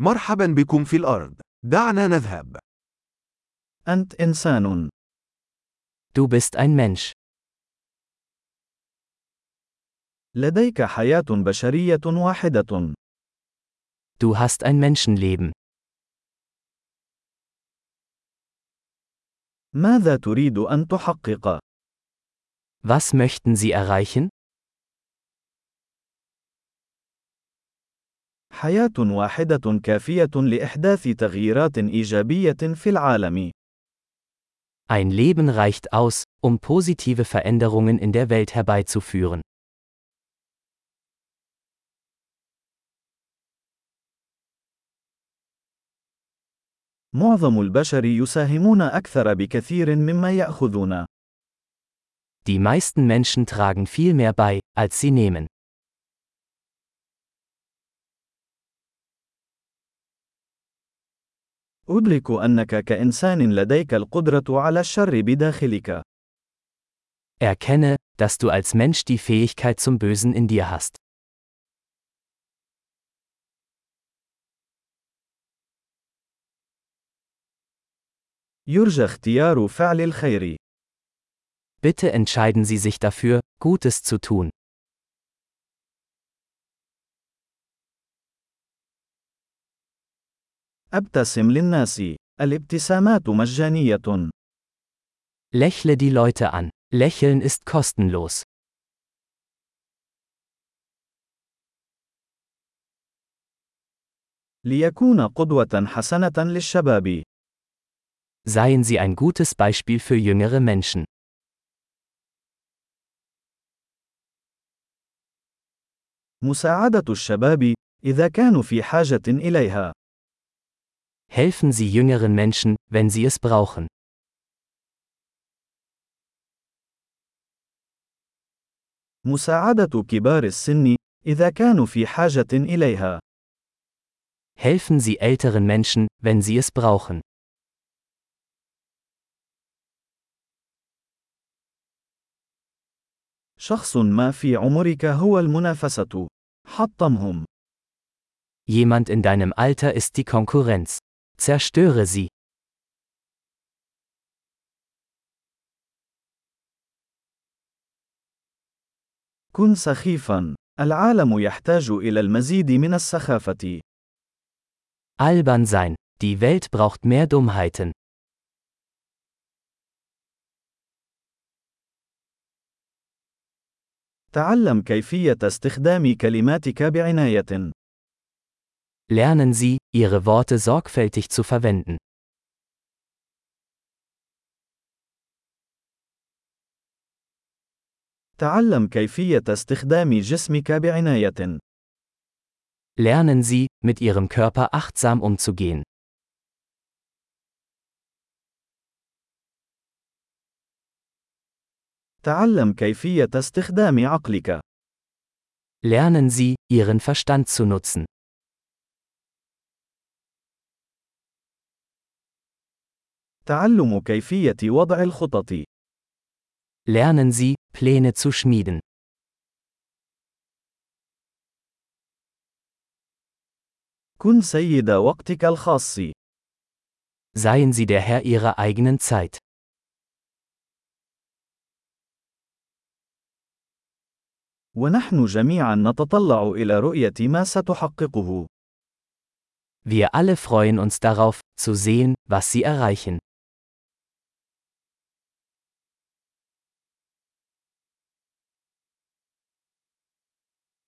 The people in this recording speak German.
مرحبا بكم في الأرض. دعنا نذهب. أنت إنسان. Du bist ein Mensch. لديك حياة بشرية واحدة. Du hast ein Menschenleben. ماذا تريد أن تحقق؟ Was möchten Sie erreichen? حياة واحدة كافية لإحداث تغييرات إيجابية في العالم. Ein Leben reicht aus, um positive Veränderungen in der Welt herbeizuführen. معظم البشر يساهمون أكثر بكثير مما يأخذون. Die meisten Menschen tragen viel mehr bei, als sie nehmen. أدرك أنك كإنسان لديك القدرة على الشر بداخلك. Erkenne, dass du als Mensch die Fähigkeit zum Bösen in dir hast. يرجى اختيار فعل الخير. Bitte entscheiden Sie sich dafür, Gutes zu tun. أبتسم للناس. الابتسامات مجانية. Lächle die Leute an. Lächeln ist kostenlos. ليكون قدوة حسنة للشباب. Seien Sie ein gutes Beispiel für jüngere Menschen. مساعدة الشباب إذا كانوا في حاجة إليها. Helfen Sie jüngeren Menschen, wenn sie es brauchen. مساعدة كبار السن إذا كانوا في حاجة إليها. Helfen Sie älteren Menschen, wenn sie es brauchen. شخص ما في عمرك هو المنافسة. حطمهم. Jemand in deinem Alter ist die Konkurrenz. Zerstöre sie. كن سخيفا. العالم يحتاج إلى المزيد من السخافة. Albern sein. Die Welt braucht mehr Dummheiten. تعلم كيفية استخدام كلماتك بعناية. Lernen Sie, Ihre Worte sorgfältig zu verwenden. تعلم كيفية استخدام جسمك بعناية. Lernen Sie, mit Ihrem Körper achtsam umzugehen. تعلم كيفية استخدام عقلك. Lernen Sie, Ihren Verstand zu nutzen. تعلم كيفية وضع الخطط. Lernen Sie, Pläne zu schmieden. كن سيد وقتك الخاص. Seien Sie der Herr Ihrer eigenen Zeit. ونحن جميعا نتطلع إلى رؤية ما ستحققه. Wir alle freuen uns darauf, zu sehen, was Sie erreichen.